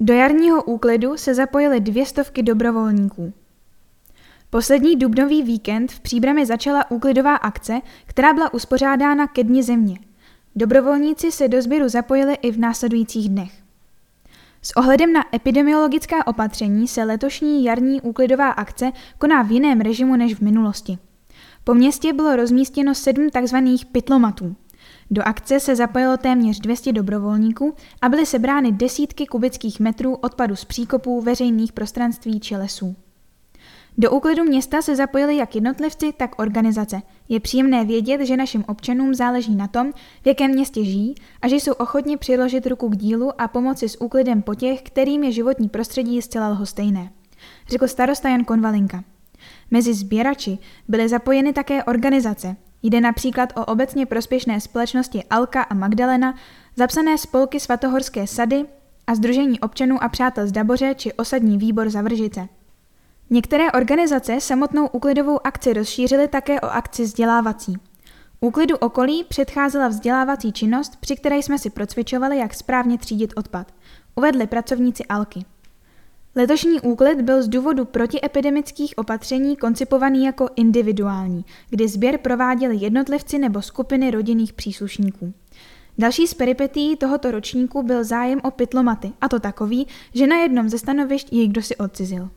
Do jarního úklidu se zapojily dvě stovky dobrovolníků. Poslední dubnový víkend v Příbrami začala úklidová akce, která byla uspořádána ke dni země. Dobrovolníci se do sběru zapojili i v následujících dnech. S ohledem na epidemiologická opatření se letošní jarní úklidová akce koná v jiném režimu než v minulosti. Po městě bylo rozmístěno sedm tzv. pytlomatů. Do akce se zapojilo téměř 200 dobrovolníků a byly sebrány desítky kubických metrů odpadu z příkopů, veřejných prostranství či lesů. Do úklidu města se zapojili jak jednotlivci, tak organizace. Je příjemné vědět, že našim občanům záleží na tom, v jakém městě žijí a že jsou ochotni přiložit ruku k dílu a pomoci s úklidem po těch, kterým je životní prostředí zcela lhostejné, řekl starosta Jan Konvalinka. Mezi sběrači byly zapojeny také organizace. Jde například o obecně prospěšné společnosti Alka a Magdalena, zapsané spolky Svatohorské sady a Združení občanů a přátel z Daboře či osadní výbor Zavržice. Některé organizace samotnou úklidovou akci rozšířily také o akci vzdělávací. Úklidu okolí předcházela vzdělávací činnost, při které jsme si procvičovali, jak správně třídit odpad, uvedli pracovníci Alky. Letošní úklid byl z důvodu protiepidemických opatření koncipovaný jako individuální, kdy sběr prováděli jednotlivci nebo skupiny rodinných příslušníků. Další z peripetí tohoto ročníku byl zájem o pytlomaty, a to takový, že na jednom ze stanovišť jej kdo si odcizil.